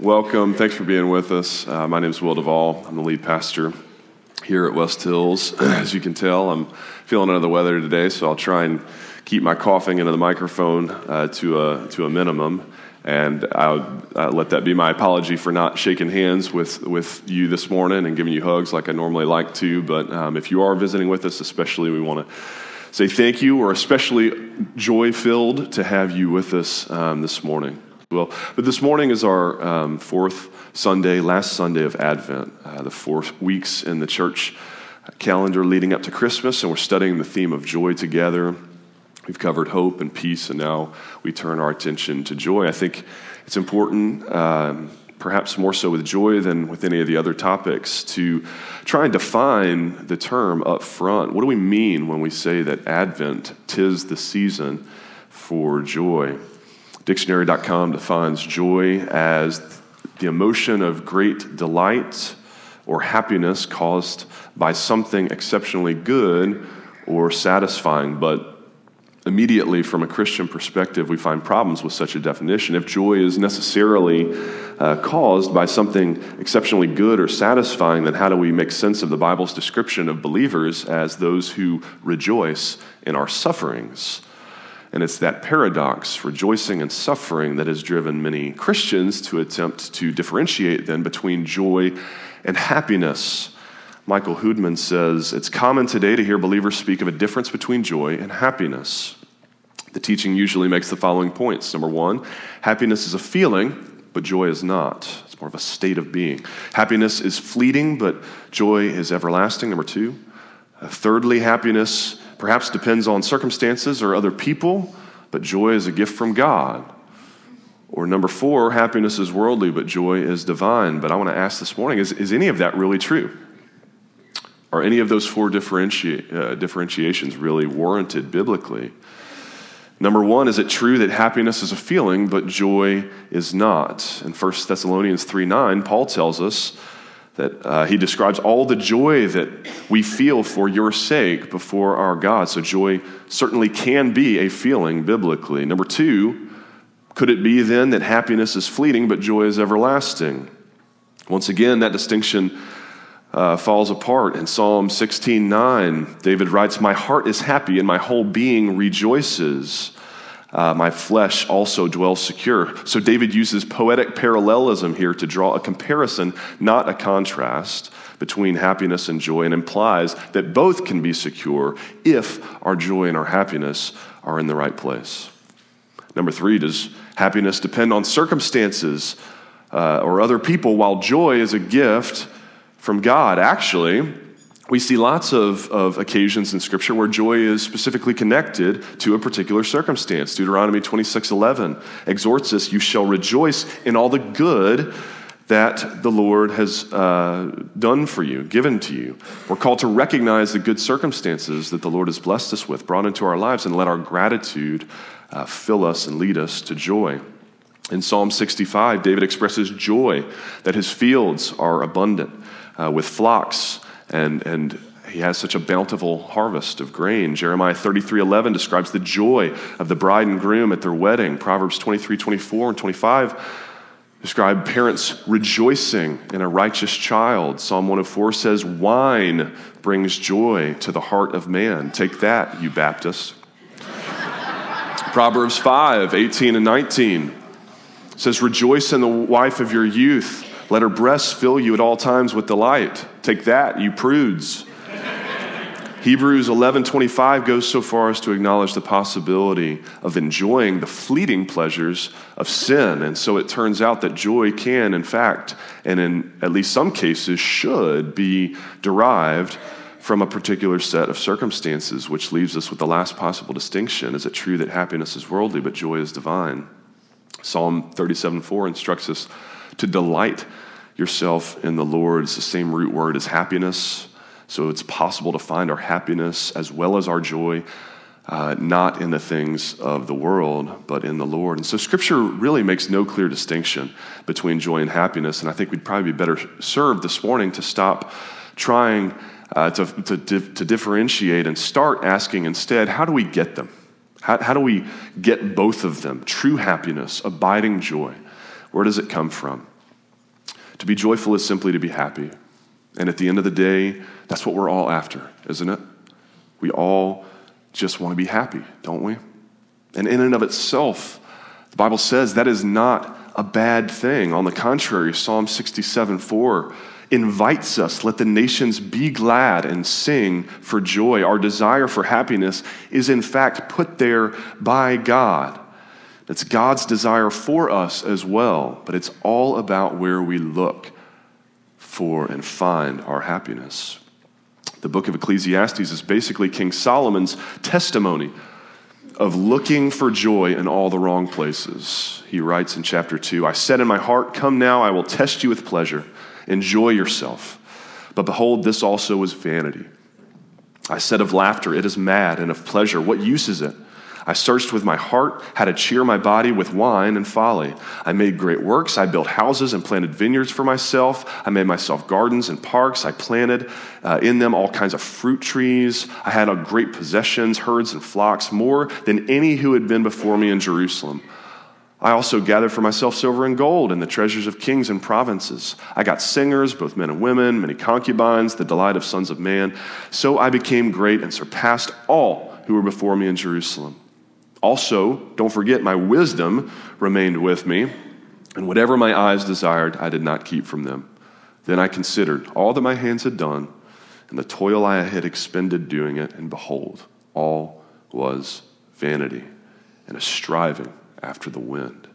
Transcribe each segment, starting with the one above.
Welcome. Thanks for being with us. Uh, my name is Will Duvall. I'm the lead pastor here at West Hills. As you can tell, I'm feeling under the weather today, so I'll try and keep my coughing into the microphone uh, to, a, to a minimum. And I'll, I'll, let that be my apology for not shaking hands with, with you this morning and giving you hugs like I normally like to. But um, if you are visiting with us, especially, we want to say thank you. We're especially joy filled to have you with us um, this morning. Well, but this morning is our um, fourth Sunday, last Sunday of Advent, uh, the four weeks in the church calendar leading up to Christmas, and we're studying the theme of joy together. We've covered hope and peace, and now we turn our attention to joy. I think it's important, um, perhaps more so with joy than with any of the other topics, to try and define the term up front. What do we mean when we say that Advent, tis the season for joy? Dictionary.com defines joy as the emotion of great delight or happiness caused by something exceptionally good or satisfying. But immediately, from a Christian perspective, we find problems with such a definition. If joy is necessarily uh, caused by something exceptionally good or satisfying, then how do we make sense of the Bible's description of believers as those who rejoice in our sufferings? And it's that paradox, rejoicing and suffering, that has driven many Christians to attempt to differentiate then between joy and happiness. Michael Houdmann says it's common today to hear believers speak of a difference between joy and happiness. The teaching usually makes the following points. Number one, happiness is a feeling, but joy is not. It's more of a state of being. Happiness is fleeting, but joy is everlasting. Number two, uh, thirdly, happiness perhaps depends on circumstances or other people, but joy is a gift from God. Or number four, happiness is worldly, but joy is divine. But I want to ask this morning is, is any of that really true? Are any of those four differenti- uh, differentiations really warranted biblically? Number one, is it true that happiness is a feeling, but joy is not? In 1 Thessalonians 3 9, Paul tells us that uh, he describes all the joy that we feel for your sake before our God. So, joy certainly can be a feeling biblically. Number two, could it be then that happiness is fleeting, but joy is everlasting? Once again, that distinction uh, falls apart. In Psalm 16 9, David writes, My heart is happy and my whole being rejoices uh, my flesh also dwells secure. So David uses poetic parallelism here to draw a comparison, not a contrast, between happiness and joy, and implies that both can be secure if our joy and our happiness are in the right place. Number three, does happiness depend on circumstances uh, or other people, while joy is a gift from God? Actually, we see lots of, of occasions in Scripture where joy is specifically connected to a particular circumstance. Deuteronomy 26 11 exhorts us, You shall rejoice in all the good that the Lord has uh, done for you, given to you. We're called to recognize the good circumstances that the Lord has blessed us with, brought into our lives, and let our gratitude uh, fill us and lead us to joy. In Psalm 65, David expresses joy that his fields are abundant uh, with flocks and, and he has such a bountiful harvest of grain. Jeremiah 33 11 describes the joy of the bride and groom at their wedding. Proverbs 23 24 and 25 describe parents rejoicing in a righteous child. Psalm 104 says, Wine brings joy to the heart of man. Take that, you Baptists. Proverbs 5 18 and 19 says, Rejoice in the wife of your youth let her breasts fill you at all times with delight. Take that, you prudes. Hebrews 11:25 goes so far as to acknowledge the possibility of enjoying the fleeting pleasures of sin. And so it turns out that joy can in fact and in at least some cases should be derived from a particular set of circumstances, which leaves us with the last possible distinction. Is it true that happiness is worldly but joy is divine? Psalm 37:4 instructs us to delight yourself in the Lord. It's the same root word as happiness. So it's possible to find our happiness as well as our joy, uh, not in the things of the world, but in the Lord. And so Scripture really makes no clear distinction between joy and happiness. And I think we'd probably be better served this morning to stop trying uh, to, to, to differentiate and start asking instead, how do we get them? How, how do we get both of them? True happiness, abiding joy. Where does it come from? To be joyful is simply to be happy. And at the end of the day, that's what we're all after, isn't it? We all just want to be happy, don't we? And in and of itself, the Bible says that is not a bad thing. On the contrary, Psalm 67 4 invites us let the nations be glad and sing for joy. Our desire for happiness is, in fact, put there by God. It's God's desire for us as well, but it's all about where we look for and find our happiness. The book of Ecclesiastes is basically King Solomon's testimony of looking for joy in all the wrong places. He writes in chapter 2 I said in my heart, Come now, I will test you with pleasure. Enjoy yourself. But behold, this also was vanity. I said of laughter, It is mad, and of pleasure, what use is it? I searched with my heart how to cheer my body with wine and folly. I made great works. I built houses and planted vineyards for myself. I made myself gardens and parks. I planted uh, in them all kinds of fruit trees. I had great possessions, herds and flocks, more than any who had been before me in Jerusalem. I also gathered for myself silver and gold and the treasures of kings and provinces. I got singers, both men and women, many concubines, the delight of sons of man. So I became great and surpassed all who were before me in Jerusalem. Also, don't forget, my wisdom remained with me, and whatever my eyes desired, I did not keep from them. Then I considered all that my hands had done, and the toil I had expended doing it, and behold, all was vanity and a striving after the wind.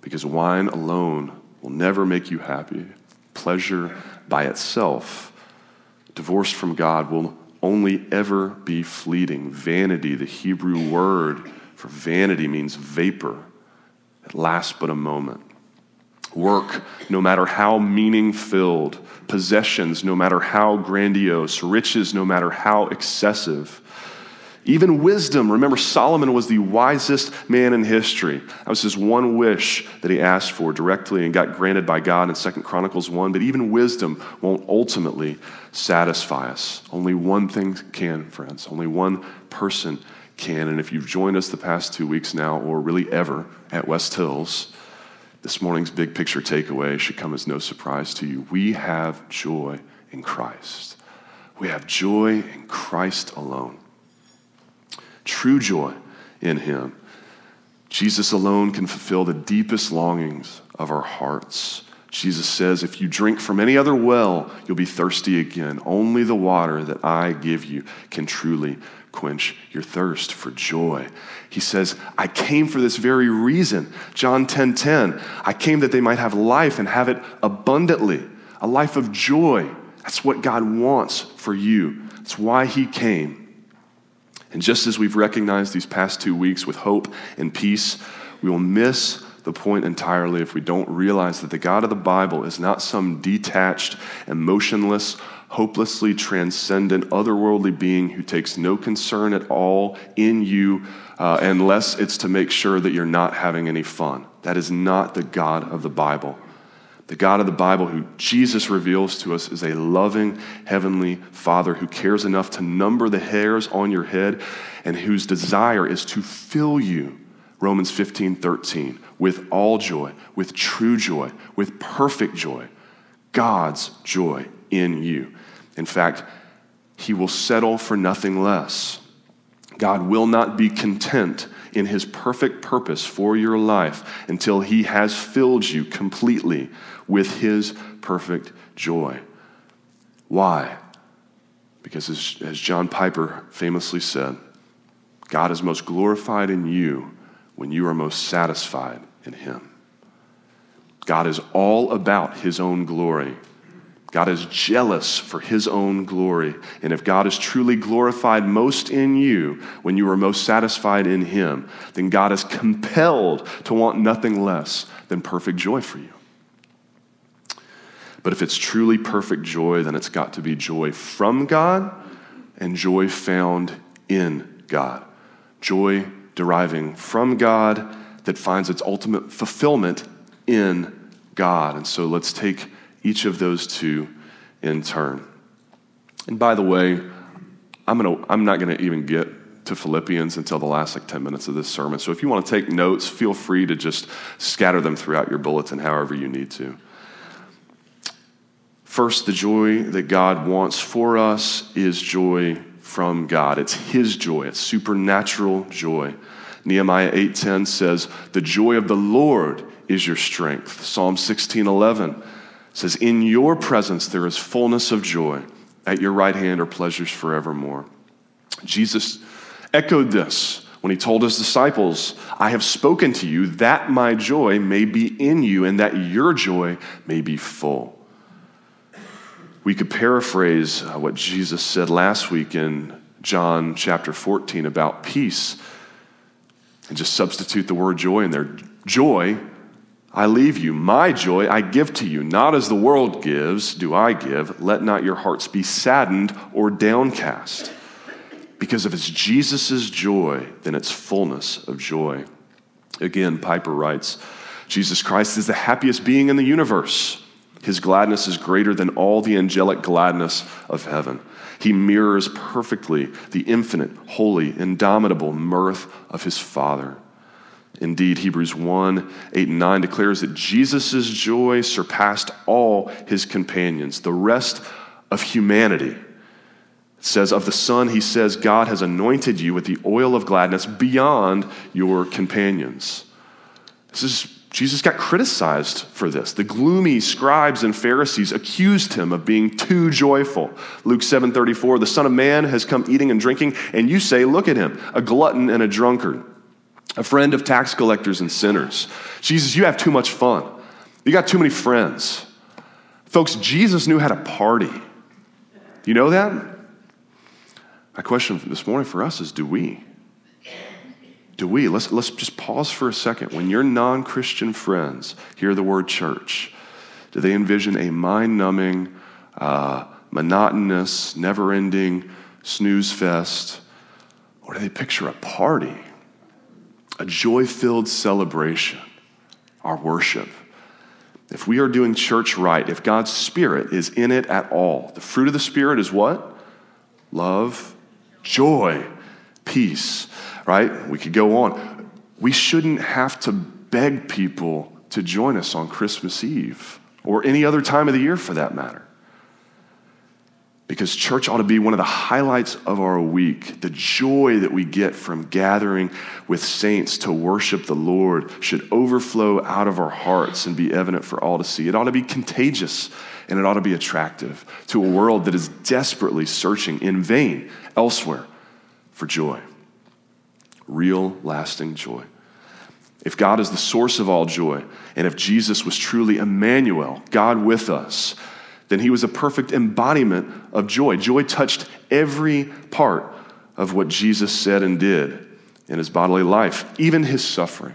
Because wine alone will never make you happy. Pleasure by itself, divorced from God, will only ever be fleeting. Vanity, the Hebrew word for vanity, means vapor. It lasts but a moment. Work, no matter how meaning filled, possessions, no matter how grandiose, riches, no matter how excessive, even wisdom. Remember, Solomon was the wisest man in history. That was his one wish that he asked for directly and got granted by God in Second Chronicles 1. But even wisdom won't ultimately satisfy us. Only one thing can, friends. Only one person can. And if you've joined us the past two weeks now, or really ever at West Hills, this morning's big picture takeaway should come as no surprise to you. We have joy in Christ. We have joy in Christ alone true joy in Him. Jesus alone can fulfill the deepest longings of our hearts. Jesus says, If you drink from any other well, you'll be thirsty again. Only the water that I give you can truly quench your thirst for joy. He says, I came for this very reason. John 10 10. I came that they might have life and have it abundantly, a life of joy. That's what God wants for you. That's why He came. And just as we've recognized these past two weeks with hope and peace, we will miss the point entirely if we don't realize that the God of the Bible is not some detached, emotionless, hopelessly transcendent, otherworldly being who takes no concern at all in you uh, unless it's to make sure that you're not having any fun. That is not the God of the Bible. The God of the Bible, who Jesus reveals to us, is a loving heavenly Father who cares enough to number the hairs on your head and whose desire is to fill you, Romans 15 13, with all joy, with true joy, with perfect joy, God's joy in you. In fact, He will settle for nothing less. God will not be content in His perfect purpose for your life until He has filled you completely with his perfect joy. Why? Because, as, as John Piper famously said, God is most glorified in you when you are most satisfied in him. God is all about his own glory. God is jealous for his own glory. And if God is truly glorified most in you when you are most satisfied in him, then God is compelled to want nothing less than perfect joy for you. But if it's truly perfect joy, then it's got to be joy from God and joy found in God. Joy deriving from God that finds its ultimate fulfillment in God. And so let's take each of those two in turn. And by the way, I'm, gonna, I'm not going to even get to Philippians until the last like 10 minutes of this sermon. So if you want to take notes, feel free to just scatter them throughout your bulletin however you need to. First, the joy that God wants for us is joy from God. It's his joy, it's supernatural joy. Nehemiah 8:10 says, "The joy of the Lord is your strength." Psalm 16:11 says, "In your presence there is fullness of joy. At your right hand are pleasures forevermore." Jesus echoed this when he told his disciples, I have spoken to you that my joy may be in you and that your joy may be full. We could paraphrase uh, what Jesus said last week in John chapter 14 about peace and just substitute the word joy in there. Joy, I leave you. My joy I give to you. Not as the world gives, do I give. Let not your hearts be saddened or downcast. Because if it's Jesus' joy, then it's fullness of joy. Again, Piper writes Jesus Christ is the happiest being in the universe. His gladness is greater than all the angelic gladness of heaven. He mirrors perfectly the infinite, holy, indomitable mirth of his Father. Indeed, Hebrews 1 8 and 9 declares that Jesus' joy surpassed all his companions, the rest of humanity. It says, Of the Son, he says, God has anointed you with the oil of gladness beyond your companions. This is Jesus got criticized for this. The gloomy scribes and Pharisees accused him of being too joyful. Luke 7:34, the son of man has come eating and drinking and you say, look at him, a glutton and a drunkard, a friend of tax collectors and sinners. Jesus, you have too much fun. You got too many friends. Folks, Jesus knew how to party. You know that? My question this morning for us is do we? Do we? Let's, let's just pause for a second. When your non Christian friends hear the word church, do they envision a mind numbing, uh, monotonous, never ending snooze fest? Or do they picture a party, a joy filled celebration, our worship? If we are doing church right, if God's Spirit is in it at all, the fruit of the Spirit is what? Love, joy, peace right? We could go on. We shouldn't have to beg people to join us on Christmas Eve or any other time of the year for that matter. Because church ought to be one of the highlights of our week. The joy that we get from gathering with saints to worship the Lord should overflow out of our hearts and be evident for all to see. It ought to be contagious and it ought to be attractive to a world that is desperately searching in vain elsewhere for joy real, lasting joy. If God is the source of all joy, and if Jesus was truly Emmanuel, God with us, then he was a perfect embodiment of joy. Joy touched every part of what Jesus said and did in his bodily life, even his suffering.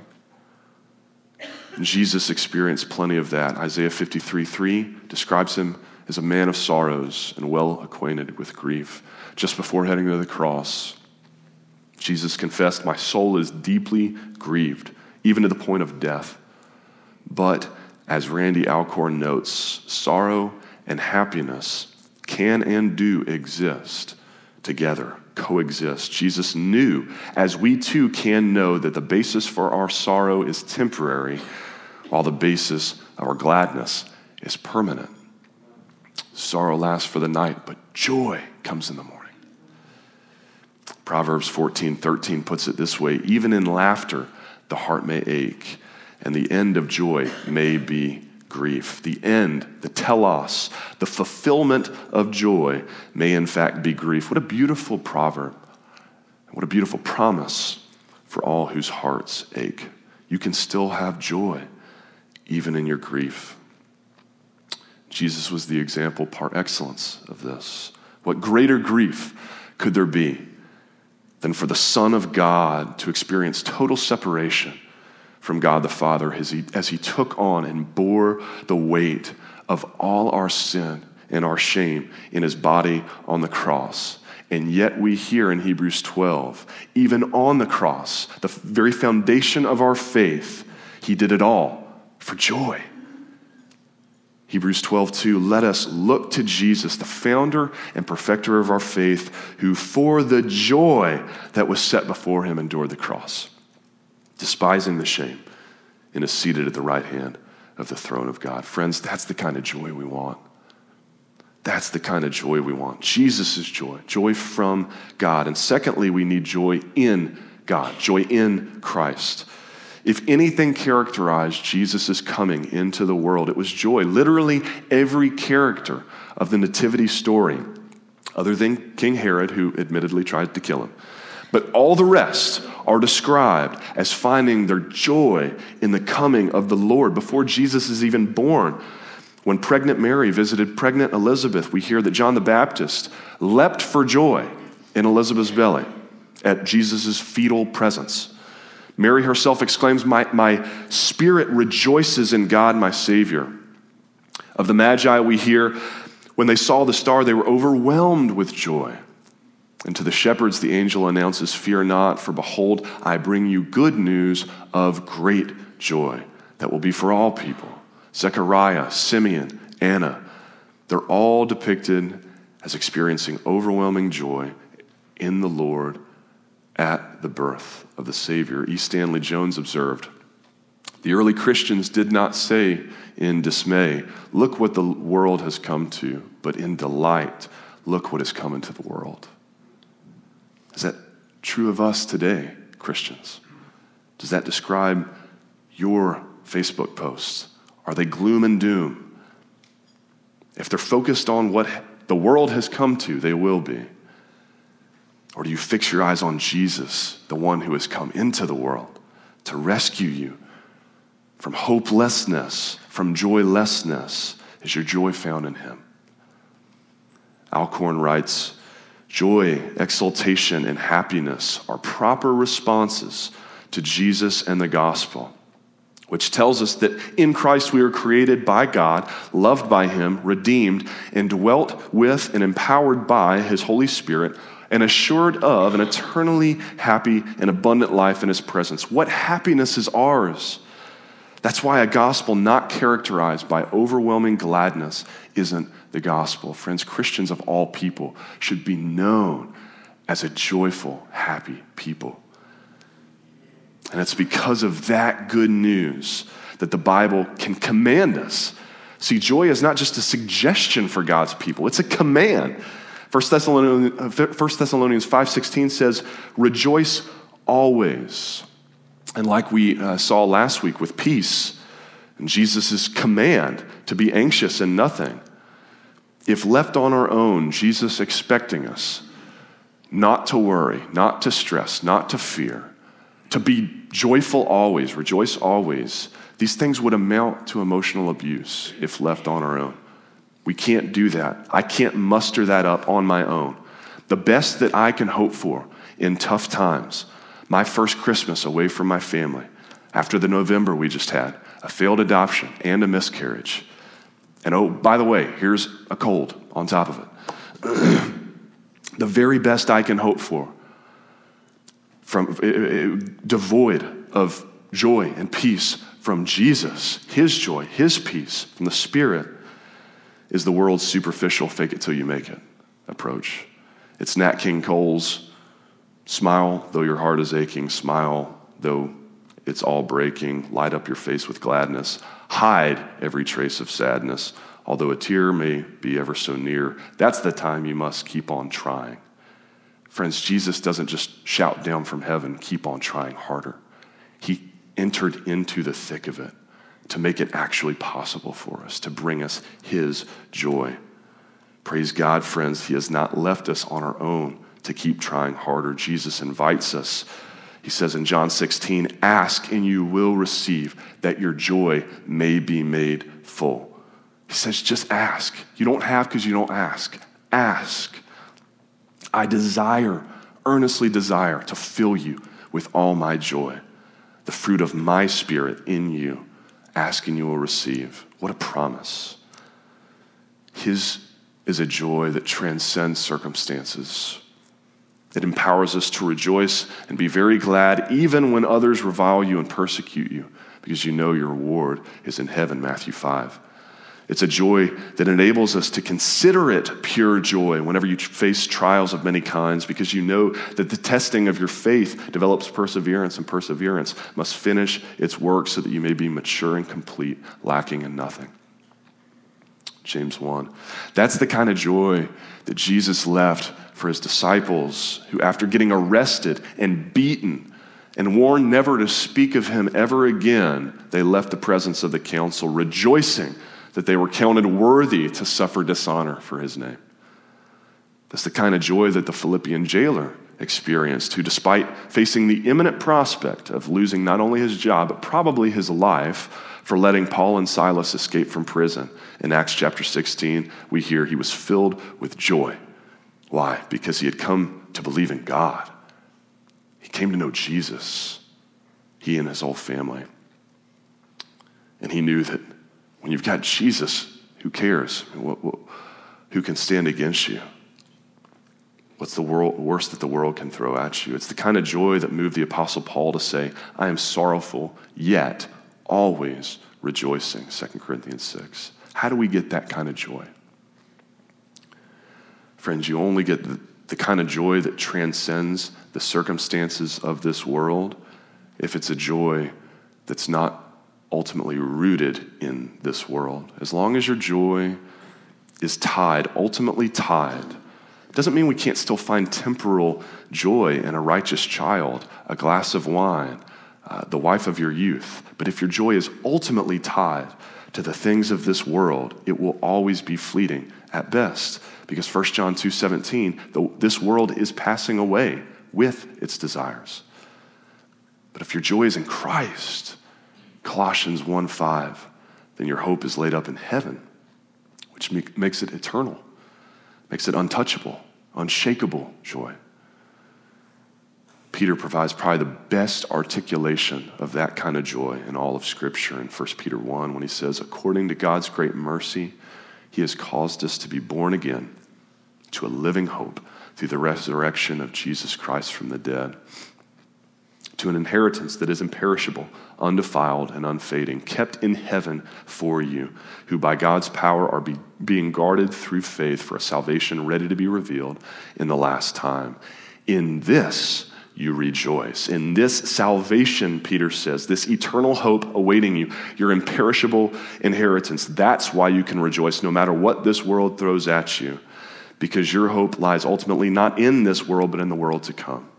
Jesus experienced plenty of that. Isaiah 53 3 describes him as a man of sorrows and well acquainted with grief. Just before heading to the cross, Jesus confessed, My soul is deeply grieved, even to the point of death. But as Randy Alcorn notes, sorrow and happiness can and do exist together, coexist. Jesus knew, as we too can know, that the basis for our sorrow is temporary, while the basis of our gladness is permanent. Sorrow lasts for the night, but joy comes in the morning. Proverbs 14 13 puts it this way even in laughter, the heart may ache, and the end of joy may be grief. The end, the telos, the fulfillment of joy may in fact be grief. What a beautiful proverb. What a beautiful promise for all whose hearts ache. You can still have joy even in your grief. Jesus was the example par excellence of this. What greater grief could there be than for the Son of God to experience total separation from God the Father as he, as he took on and bore the weight of all our sin and our shame in his body on the cross. And yet, we hear in Hebrews 12, even on the cross, the very foundation of our faith, he did it all for joy. Hebrews 12, 2, let us look to Jesus, the founder and perfecter of our faith, who for the joy that was set before him endured the cross, despising the shame, and is seated at the right hand of the throne of God. Friends, that's the kind of joy we want. That's the kind of joy we want. Jesus' joy, joy from God. And secondly, we need joy in God, joy in Christ. If anything characterized Jesus' coming into the world, it was joy. Literally every character of the Nativity story, other than King Herod, who admittedly tried to kill him, but all the rest are described as finding their joy in the coming of the Lord before Jesus is even born. When pregnant Mary visited pregnant Elizabeth, we hear that John the Baptist leapt for joy in Elizabeth's belly at Jesus' fetal presence. Mary herself exclaims, my, my spirit rejoices in God, my Savior. Of the Magi, we hear, when they saw the star, they were overwhelmed with joy. And to the shepherds, the angel announces, Fear not, for behold, I bring you good news of great joy that will be for all people. Zechariah, Simeon, Anna, they're all depicted as experiencing overwhelming joy in the Lord at the birth of the Savior. E. Stanley Jones observed The early Christians did not say in dismay, Look what the world has come to, but in delight, look what has come into the world. Is that true of us today, Christians? Does that describe your Facebook posts? Are they gloom and doom? If they're focused on what the world has come to, they will be. Or do you fix your eyes on Jesus, the one who has come into the world to rescue you from hopelessness, from joylessness? Is your joy found in him? Alcorn writes, Joy, exultation, and happiness are proper responses to Jesus and the gospel, which tells us that in Christ we are created by God, loved by Him, redeemed, and dwelt with and empowered by His Holy Spirit, and assured of an eternally happy and abundant life in His presence. What happiness is ours? That's why a gospel not characterized by overwhelming gladness isn't the gospel. Friends, Christians of all people should be known as a joyful, happy people. And it's because of that good news that the Bible can command us. See, joy is not just a suggestion for God's people, it's a command. 1 Thessalonians, 1 Thessalonians 5.16 says, rejoice always. And like we uh, saw last week with peace, and Jesus' command to be anxious in nothing, if left on our own, Jesus expecting us not to worry, not to stress, not to fear, to be joyful always, rejoice always, these things would amount to emotional abuse if left on our own. We can't do that. I can't muster that up on my own. The best that I can hope for in tough times, my first Christmas away from my family, after the November we just had, a failed adoption and a miscarriage and oh, by the way, here's a cold on top of it. the very best I can hope for, from eh, eh, eh, devoid of joy and peace from Jesus, his joy, his peace from the Spirit, is the world's superficial fake it till you make it approach. It's Nat King Cole's smile though your heart is aching, smile though it's all breaking, light up your face with gladness hide every trace of sadness, although a tear may be ever so near. That's the time you must keep on trying. Friends, Jesus doesn't just shout down from heaven, keep on trying harder. He entered into the thick of it to make it actually possible for us, to bring us His joy. Praise God, friends, He has not left us on our own to keep trying harder. Jesus invites us he says in John 16, Ask and you will receive, that your joy may be made full. He says, Just ask. You don't have because you don't ask. Ask. I desire, earnestly desire, to fill you with all my joy, the fruit of my spirit in you. Ask and you will receive. What a promise. His is a joy that transcends circumstances. It empowers us to rejoice and be very glad even when others revile you and persecute you, because you know your reward is in heaven, Matthew 5. It's a joy that enables us to consider it pure joy whenever you face trials of many kinds, because you know that the testing of your faith develops perseverance, and perseverance must finish its work so that you may be mature and complete, lacking in nothing. James 1. That's the kind of joy that Jesus left for his disciples, who, after getting arrested and beaten and warned never to speak of him ever again, they left the presence of the council, rejoicing that they were counted worthy to suffer dishonor for his name. That's the kind of joy that the Philippian jailer experienced, who, despite facing the imminent prospect of losing not only his job, but probably his life for letting Paul and Silas escape from prison, in Acts chapter 16, we hear he was filled with joy. Why? Because he had come to believe in God. He came to know Jesus, he and his whole family. And he knew that when you've got Jesus, who cares? Who can stand against you? What's the world, worst that the world can throw at you? It's the kind of joy that moved the Apostle Paul to say, I am sorrowful, yet always rejoicing, 2 Corinthians 6. How do we get that kind of joy? Friends, you only get the, the kind of joy that transcends the circumstances of this world if it's a joy that's not ultimately rooted in this world. As long as your joy is tied, ultimately tied, doesn't mean we can't still find temporal joy in a righteous child, a glass of wine, uh, the wife of your youth. But if your joy is ultimately tied to the things of this world, it will always be fleeting at best. Because 1 John 2:17, this world is passing away with its desires. But if your joy is in Christ, Colossians 1:5, then your hope is laid up in heaven, which makes it eternal, makes it untouchable, unshakable joy. Peter provides probably the best articulation of that kind of joy in all of Scripture in 1 Peter 1 when he says, According to God's great mercy, he has caused us to be born again to a living hope through the resurrection of Jesus Christ from the dead, to an inheritance that is imperishable, undefiled, and unfading, kept in heaven for you, who by God's power are be, being guarded through faith for a salvation ready to be revealed in the last time. In this, you rejoice. In this salvation, Peter says, this eternal hope awaiting you, your imperishable inheritance, that's why you can rejoice no matter what this world throws at you, because your hope lies ultimately not in this world, but in the world to come.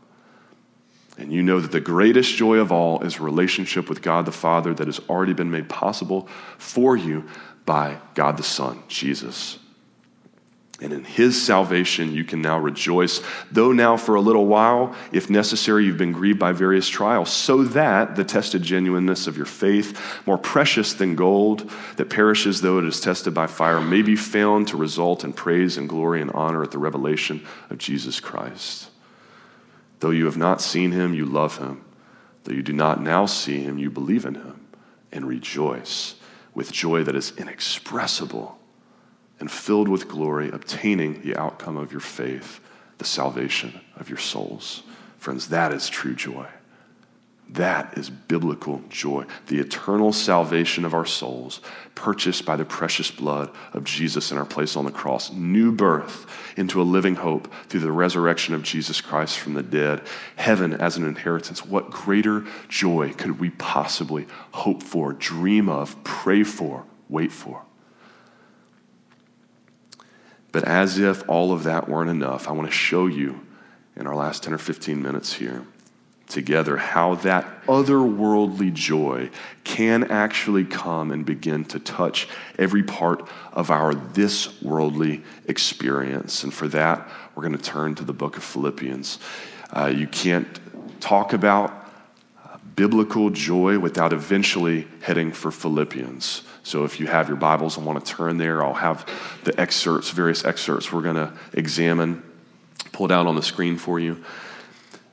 And you know that the greatest joy of all is relationship with God the Father that has already been made possible for you by God the Son, Jesus. And in his salvation, you can now rejoice, though now for a little while, if necessary, you've been grieved by various trials, so that the tested genuineness of your faith, more precious than gold that perishes though it is tested by fire, may be found to result in praise and glory and honor at the revelation of Jesus Christ. Though you have not seen him, you love him. Though you do not now see him, you believe in him and rejoice with joy that is inexpressible and filled with glory, obtaining the outcome of your faith, the salvation of your souls. Friends, that is true joy. That is biblical joy, the eternal salvation of our souls, purchased by the precious blood of Jesus in our place on the cross. New birth into a living hope through the resurrection of Jesus Christ from the dead. Heaven as an inheritance. What greater joy could we possibly hope for, dream of, pray for, wait for? But as if all of that weren't enough, I want to show you in our last 10 or 15 minutes here together how that otherworldly joy can actually come and begin to touch every part of our this worldly experience. And for that, we're going to turn to the book of Philippians. Uh, you can't talk about uh, biblical joy without eventually heading for Philippians. So if you have your Bibles and want to turn there, I'll have the excerpts, various excerpts we're going to examine, pulled out on the screen for you.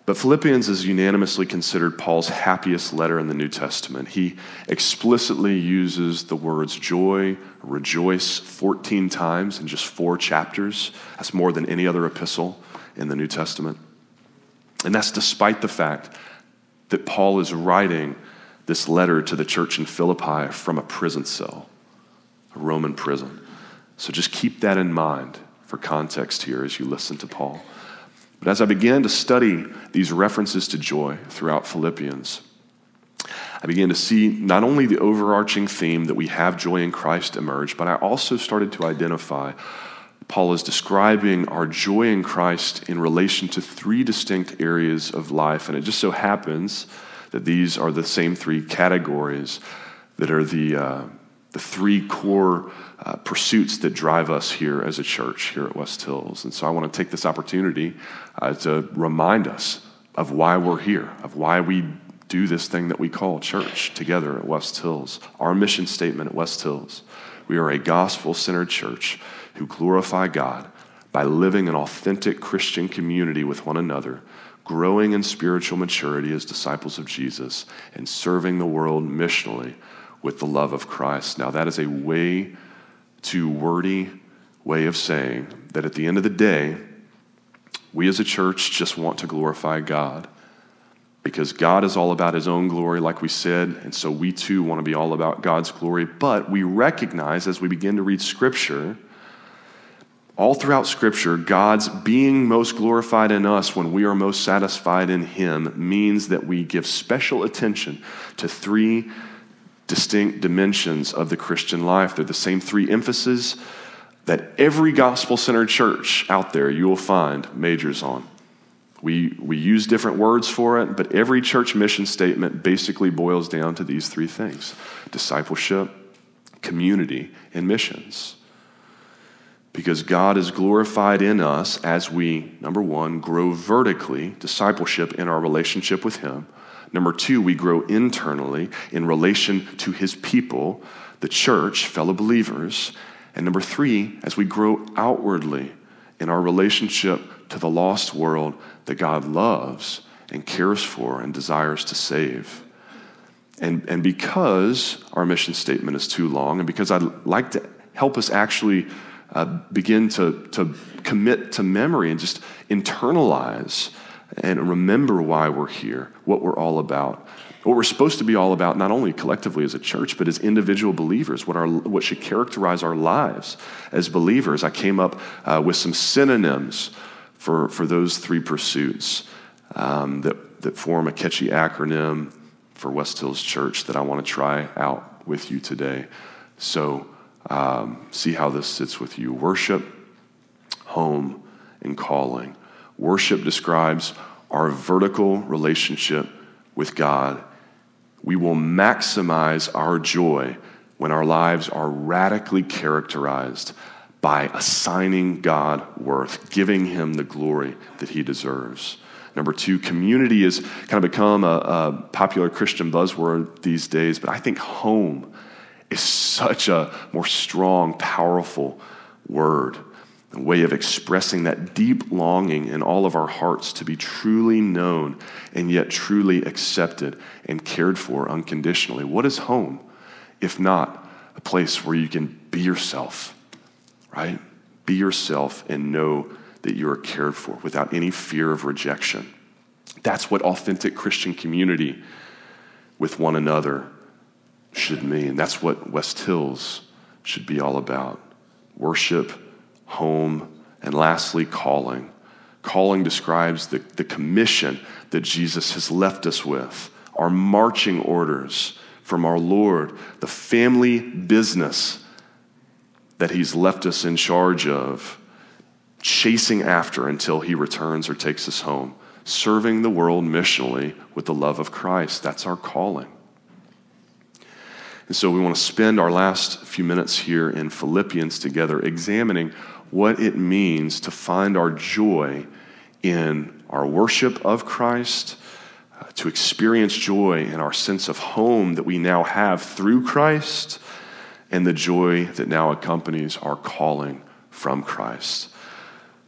But Philippians is unanimously considered Paul's happiest letter in the New Testament. He explicitly uses the words joy, rejoice 14 times in just four chapters. That's more than any other epistle in the New Testament. And that's despite the fact that Paul is writing this letter to the church in Philippi from a prison cell, a Roman prison. So just keep that in mind for context here as you listen to Paul. But as I began to study these references to joy throughout Philippians, I began to see not only the overarching theme that we have joy in Christ emerge, but I also started to identify Paul is describing our joy in Christ in relation to three distinct areas of life. And it just so happens that these are the same three categories that are the, uh, the three core uh, pursuits that drive us here as a church here at West Hills. And so I want to take this opportunity uh, to remind us of why we're here, of why we do this thing that we call church together at West Hills. Our mission statement at West Hills we are a gospel centered church who glorify God by living an authentic Christian community with one another, growing in spiritual maturity as disciples of Jesus, and serving the world missionally with the love of Christ. Now, that is a way too wordy way of saying that at the end of the day, we as a church just want to glorify God because God is all about his own glory, like we said, and so we too want to be all about God's glory. But we recognize as we begin to read Scripture, all throughout Scripture, God's being most glorified in us when we are most satisfied in Him means that we give special attention to three distinct dimensions of the Christian life. They're the same three emphases that every gospel centered church out there you will find majors on. We, we use different words for it, but every church mission statement basically boils down to these three things discipleship, community, and missions. Because God is glorified in us as we, number one, grow vertically, discipleship in our relationship with Him. Number two, we grow internally in relation to His people, the church, fellow believers. And number three, as we grow outwardly in our relationship to the lost world that God loves and cares for and desires to save. And, and because our mission statement is too long, and because I'd like to help us actually uh, begin to, to commit to memory and just internalize and remember why we're here, what we're all about, what we're supposed to be all about, not only collectively as a church, but as individual believers, what, our, what should characterize our lives as believers. I came up uh, with some synonyms for, for those three pursuits um, that, that form a catchy acronym for West Hills Church that I want to try out with you today. So, um, see how this sits with you worship, home, and calling. Worship describes our vertical relationship with God. We will maximize our joy when our lives are radically characterized by assigning God worth, giving him the glory that he deserves. Number two, community has kind of become a, a, popular Christian buzzword these days, but I think home is such a more strong, powerful word, a way of expressing that deep longing in all of our hearts to be truly known and yet truly accepted and cared for unconditionally. What is home if not a place where you can be yourself? right? Be yourself and know that you are cared for without any fear of rejection. That's what authentic Christian community with one another should mean. That's what West Hills should be all about worship, home, and lastly, calling. Calling describes the, the commission that Jesus has left us with, our marching orders from our Lord, the family business that He's left us in charge of, chasing after until He returns or takes us home, serving the world missionally with the love of Christ. That's our calling. And so we want to spend our last few minutes here in Philippians together examining what it means to find our joy in our worship of Christ, uh, to experience joy in our sense of home that we now have through Christ and the joy that now accompanies our calling from Christ.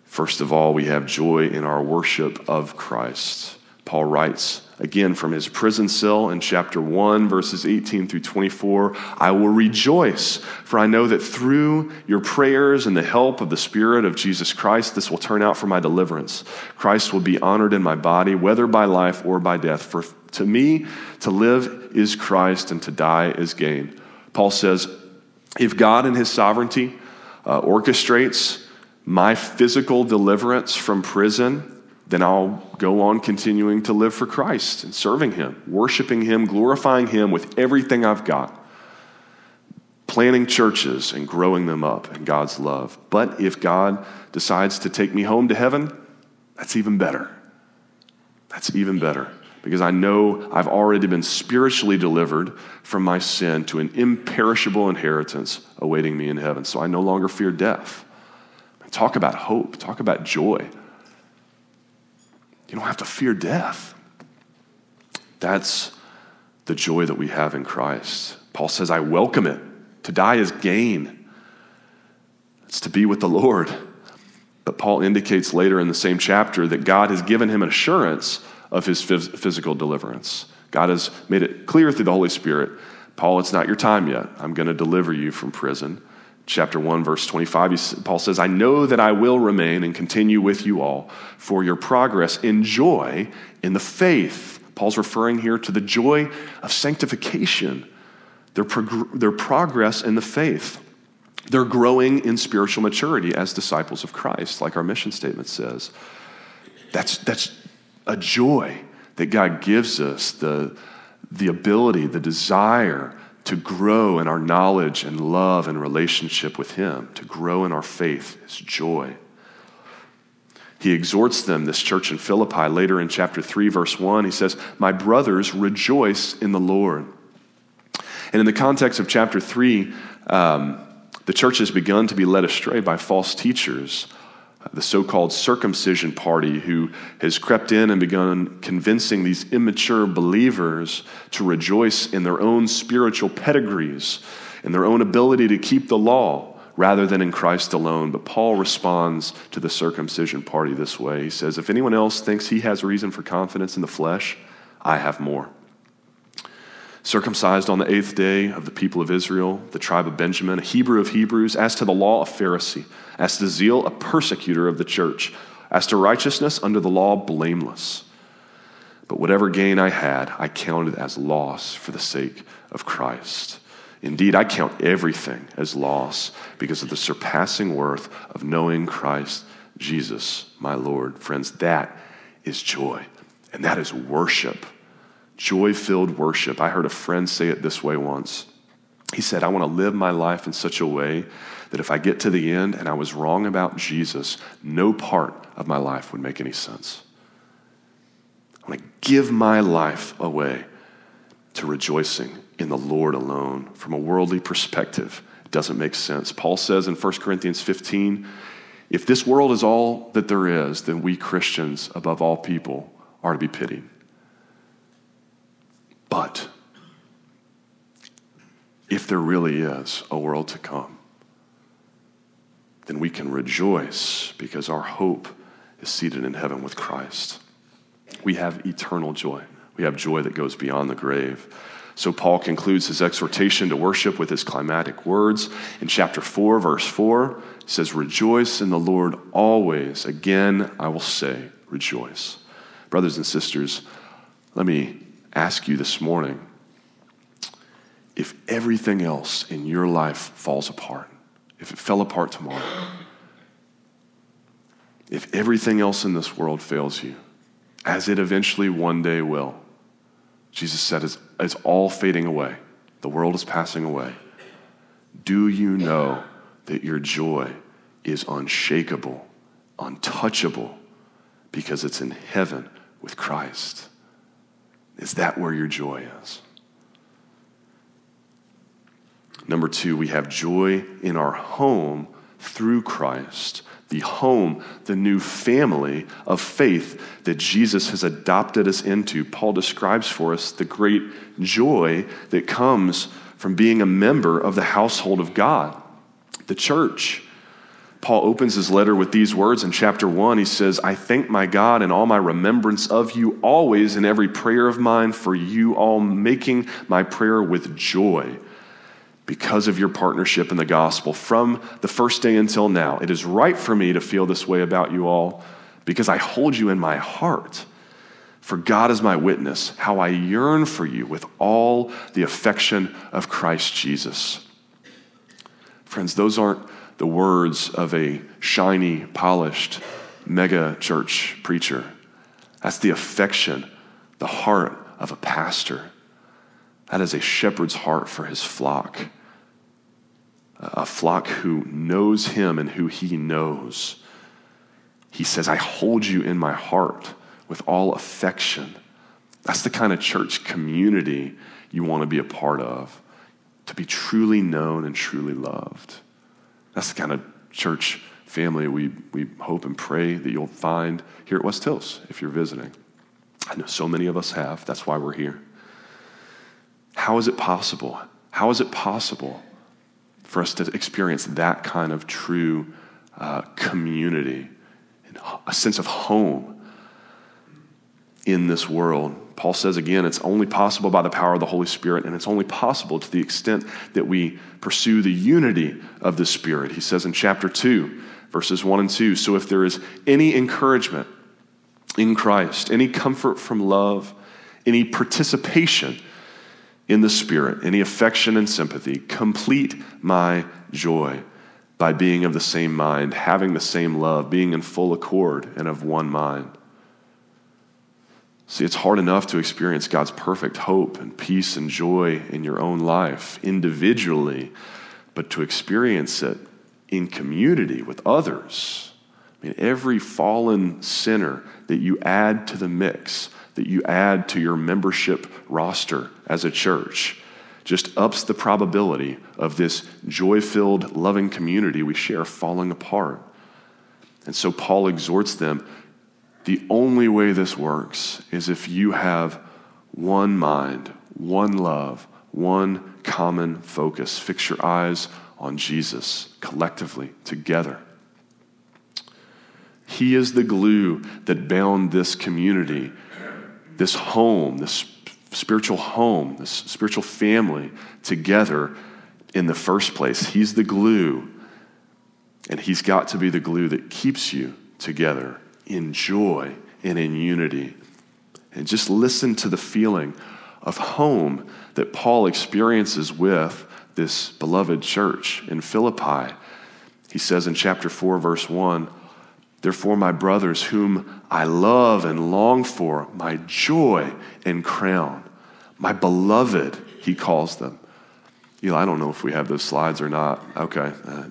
First of all, we have joy in our worship of Christ. Paul writes again from his prison cell in chapter 1, verses 18 through 24 I will rejoice, for I know that through your prayers and the help of the Spirit of Jesus Christ, this will turn out for my deliverance. Christ will be honored in my body, whether by life or by death. For to me, to live is Christ, and to die is gain. Paul says, if God in His sovereignty uh, orchestrates my physical deliverance from prison, then I'll go on continuing to live for Christ and serving Him, worshiping Him, glorifying Him with everything I've got, planting churches and growing them up in God's love. But if God decides to take me home to heaven, that's even better. That's even better because I know I've already been spiritually delivered from my sin to an imperishable inheritance awaiting me in heaven. So I no longer fear death. Talk about hope, talk about joy. You don't have to fear death. That's the joy that we have in Christ. Paul says, I welcome it. To die is gain, it's to be with the Lord. But Paul indicates later in the same chapter that God has given him an assurance of his phys- physical deliverance. God has made it clear through the Holy Spirit Paul, it's not your time yet. I'm going to deliver you from prison chapter 1 verse 25 paul says i know that i will remain and continue with you all for your progress in joy in the faith. Paul's referring here to the joy of sanctification their, prog- their progress in the faith. They're growing in spiritual maturity as disciples of christ like our mission statement says. That's, that's a joy that god gives us the, the ability the desire to grow in our knowledge and love and relationship with Him, to grow in our faith, is joy. He exhorts them, this church in Philippi, later in chapter 3, verse 1. He says, My brothers, rejoice in the Lord. And in the context of chapter 3, um, the church has begun to be led astray by false teachers the so called circumcision party who has crept in and begun convincing these immature believers to rejoice in their own spiritual pedigrees and their own ability to keep the law rather than in Christ alone. But Paul responds to the circumcision party this way He says, If anyone else thinks he has reason for confidence in the flesh, I have more circumcised on the eighth day of the people of Israel, the tribe of Benjamin, a Hebrew of Hebrews, as to the law, a Pharisee, as to zeal, a persecutor of the church, as to righteousness, under the law, blameless. But whatever gain I had, I counted as loss for the sake of Christ. Indeed, I count everything as loss because of the surpassing worth of knowing Christ Jesus, my Lord. Friends, that is joy, and that is worship joy filled worship. I heard a friend say it this way once. He said, I want to live my life in such a way that if I get to the end and I was wrong about Jesus, no part of my life would make any sense. I want to give my life away to rejoicing in the Lord alone. From a worldly perspective, it doesn't make sense. Paul says in 1 Corinthians 15, if this world is all that there is, then we Christians, above all people, are to be pitied. But if there really is a world to come, then we can rejoice because our hope is seated in heaven with Christ. We have eternal joy. We have joy that goes beyond the grave. So Paul concludes his exhortation to worship with his climatic words. In chapter 4, verse 4, he says, Rejoice in the Lord always. Again, I will say, rejoice. Brothers and sisters, let me ask you this morning if everything else in your life falls apart, if it fell apart tomorrow, if everything else in this world fails you, as it eventually one day will, Jesus said, it's, it's all fading away. The world is passing away. Do you know that your joy is unshakable, untouchable, because it's in heaven with Christ? Is that where your joy is? Number two, we have joy in our home through Christ, the home, the new family of faith that Jesus has adopted us into. Paul describes for us the great joy that comes from being a member of the household of God, the church. Paul opens his letter with these words in chapter 1. He says, I thank my God in all my remembrance of you always in every prayer of mine for you all, making my prayer with joy because of your partnership in the gospel from the first day until now. It is right for me to feel this way about you all because I hold you in my heart. For God is my witness, how I yearn for you with all the affection of Christ Jesus. Friends, those aren't the words of a shiny, polished mega church preacher. That's the affection, the heart of a pastor. That is a shepherd's heart for his flock. A flock who knows him and who he knows. He says, I hold you in my heart with all affection. That's the kind of church community you want to be a part of, to be truly known and truly loved. That's the kind of church family we, we hope and pray that you'll find here at West Hills if you're visiting. I know so many of us have. That's why we're here. How is it possible? How is it possible for us to experience that kind of true uh, community, a sense of home in this world? Paul says again, it's only possible by the power of the Holy Spirit, and it's only possible to the extent that we pursue the unity of the Spirit. He says in chapter 2, verses 1 and 2 So if there is any encouragement in Christ, any comfort from love, any participation in the Spirit, any affection and sympathy, complete my joy by being of the same mind, having the same love, being in full accord and of one mind. See, it's hard enough to experience God's perfect hope and peace and joy in your own life individually, but to experience it in community with others. I mean, every fallen sinner that you add to the mix, that you add to your membership roster as a church, just ups the probability of this joy filled, loving community we share falling apart. And so Paul exhorts them the only way this works is if you have one mind, one love, one common focus. Fix your eyes on Jesus collectively, together. He is the glue that bound this community, this home, this spiritual home, this spiritual family together in the first place. He's the glue, and He's got to be the glue that keeps you together in joy and in unity. And just listen to the feeling of home that Paul experiences with this beloved church in Philippi. He says in chapter 4, verse 1 Therefore, my brothers, whom I love and long for, my joy and crown, my beloved, he calls them. Eli, I don't know if we have those slides or not. Okay. Uh,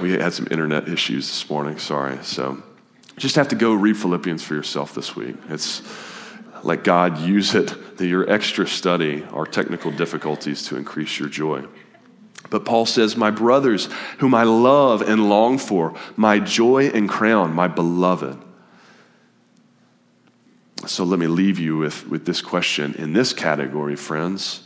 we had some internet issues this morning, sorry. So just have to go read Philippians for yourself this week. It's let God use it, your extra study our technical difficulties to increase your joy. But Paul says, My brothers, whom I love and long for, my joy and crown, my beloved. So let me leave you with, with this question in this category, friends.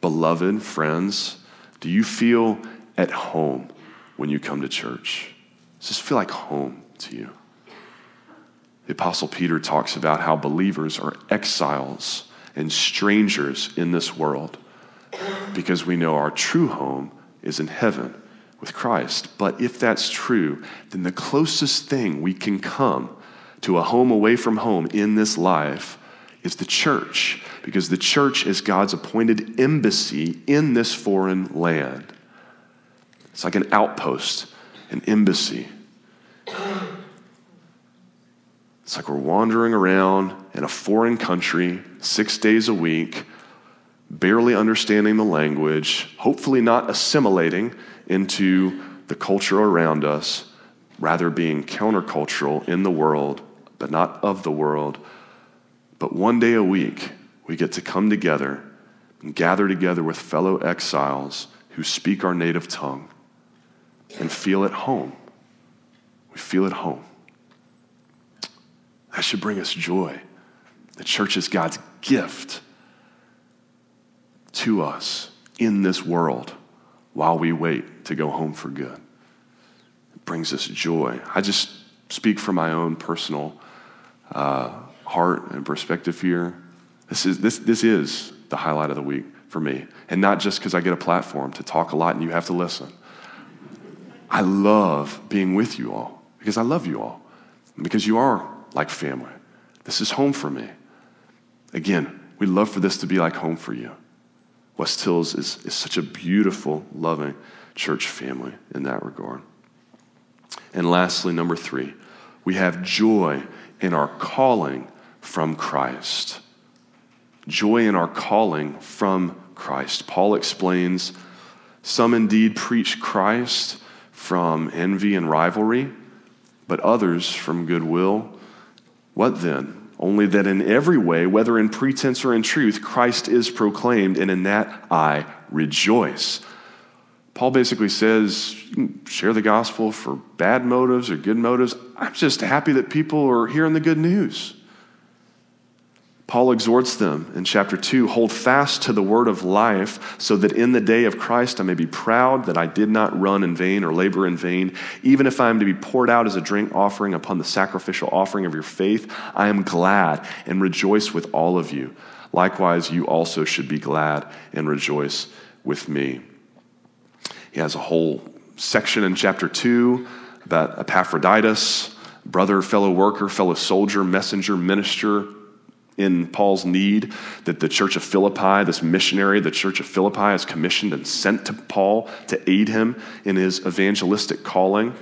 Beloved friends, do you feel at home when you come to church? Does this feel like home to you? The Apostle Peter talks about how believers are exiles and strangers in this world because we know our true home is in heaven with Christ. But if that's true, then the closest thing we can come to a home away from home in this life is the church, because the church is God's appointed embassy in this foreign land. It's like an outpost, an embassy. It's like we're wandering around in a foreign country six days a week, barely understanding the language, hopefully not assimilating into the culture around us, rather being countercultural in the world, but not of the world. But one day a week, we get to come together and gather together with fellow exiles who speak our native tongue and feel at home. We feel at home. That should bring us joy. The church is God's gift to us in this world while we wait to go home for good. It brings us joy. I just speak from my own personal uh, heart and perspective here. This is, this, this is the highlight of the week for me. And not just because I get a platform to talk a lot and you have to listen. I love being with you all because I love you all, because you are like family. This is home for me. Again, we'd love for this to be like home for you. West Hills is, is such a beautiful, loving church family in that regard. And lastly, number three, we have joy in our calling from Christ. Joy in our calling from Christ. Paul explains some indeed preach Christ from envy and rivalry, but others from goodwill. What then? Only that in every way, whether in pretense or in truth, Christ is proclaimed, and in that I rejoice. Paul basically says, mm, share the gospel for bad motives or good motives. I'm just happy that people are hearing the good news. Paul exhorts them in chapter 2 hold fast to the word of life, so that in the day of Christ I may be proud that I did not run in vain or labor in vain. Even if I am to be poured out as a drink offering upon the sacrificial offering of your faith, I am glad and rejoice with all of you. Likewise, you also should be glad and rejoice with me. He has a whole section in chapter 2 about Epaphroditus, brother, fellow worker, fellow soldier, messenger, minister in Paul's need that the church of Philippi, this missionary, the church of Philippi, has commissioned and sent to Paul to aid him in his evangelistic calling.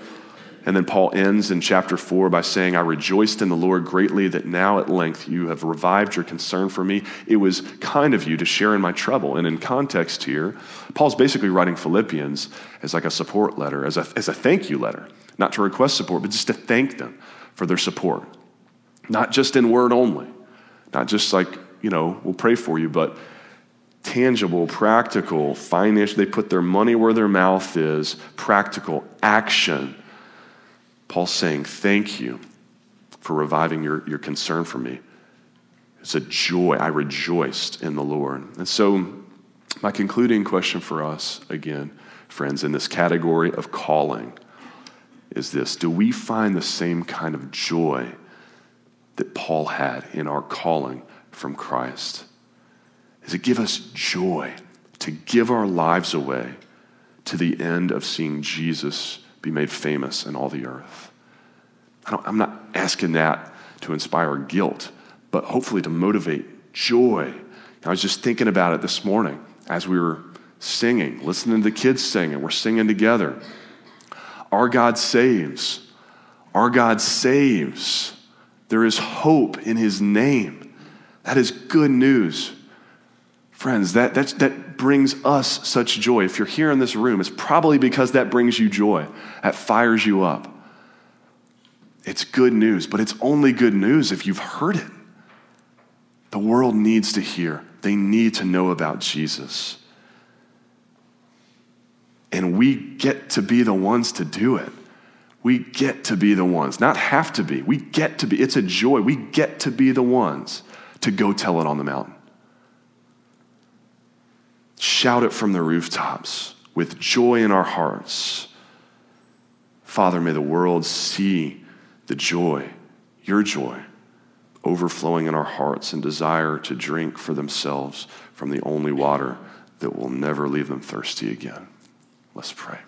And then Paul ends in chapter 4 by saying, I rejoiced in the Lord greatly that now at length you have revived your concern for me. It was kind of you to share in my trouble. And in context here, Paul's basically writing Philippians as like a support letter, as a, as a thank you letter, not to request support, but just to thank them for their support, not just in word only. Not just like, you know, we'll pray for you, but tangible, practical, financial. They put their money where their mouth is, practical action. Paul's saying, Thank you for reviving your, your concern for me. It's a joy. I rejoiced in the Lord. And so, my concluding question for us, again, friends, in this category of calling is this Do we find the same kind of joy? That Paul had in our calling from Christ? Does it give us joy to give our lives away to the end of seeing Jesus be made famous in all the earth? I'm not asking that to inspire guilt, but hopefully to motivate joy. I was just thinking about it this morning as we were singing, listening to the kids sing, and we're singing together. Our God saves. Our God saves. There is hope in his name. That is good news. Friends, that, that, that brings us such joy. If you're here in this room, it's probably because that brings you joy, that fires you up. It's good news, but it's only good news if you've heard it. The world needs to hear, they need to know about Jesus. And we get to be the ones to do it. We get to be the ones, not have to be. We get to be. It's a joy. We get to be the ones to go tell it on the mountain. Shout it from the rooftops with joy in our hearts. Father, may the world see the joy, your joy, overflowing in our hearts and desire to drink for themselves from the only water that will never leave them thirsty again. Let's pray.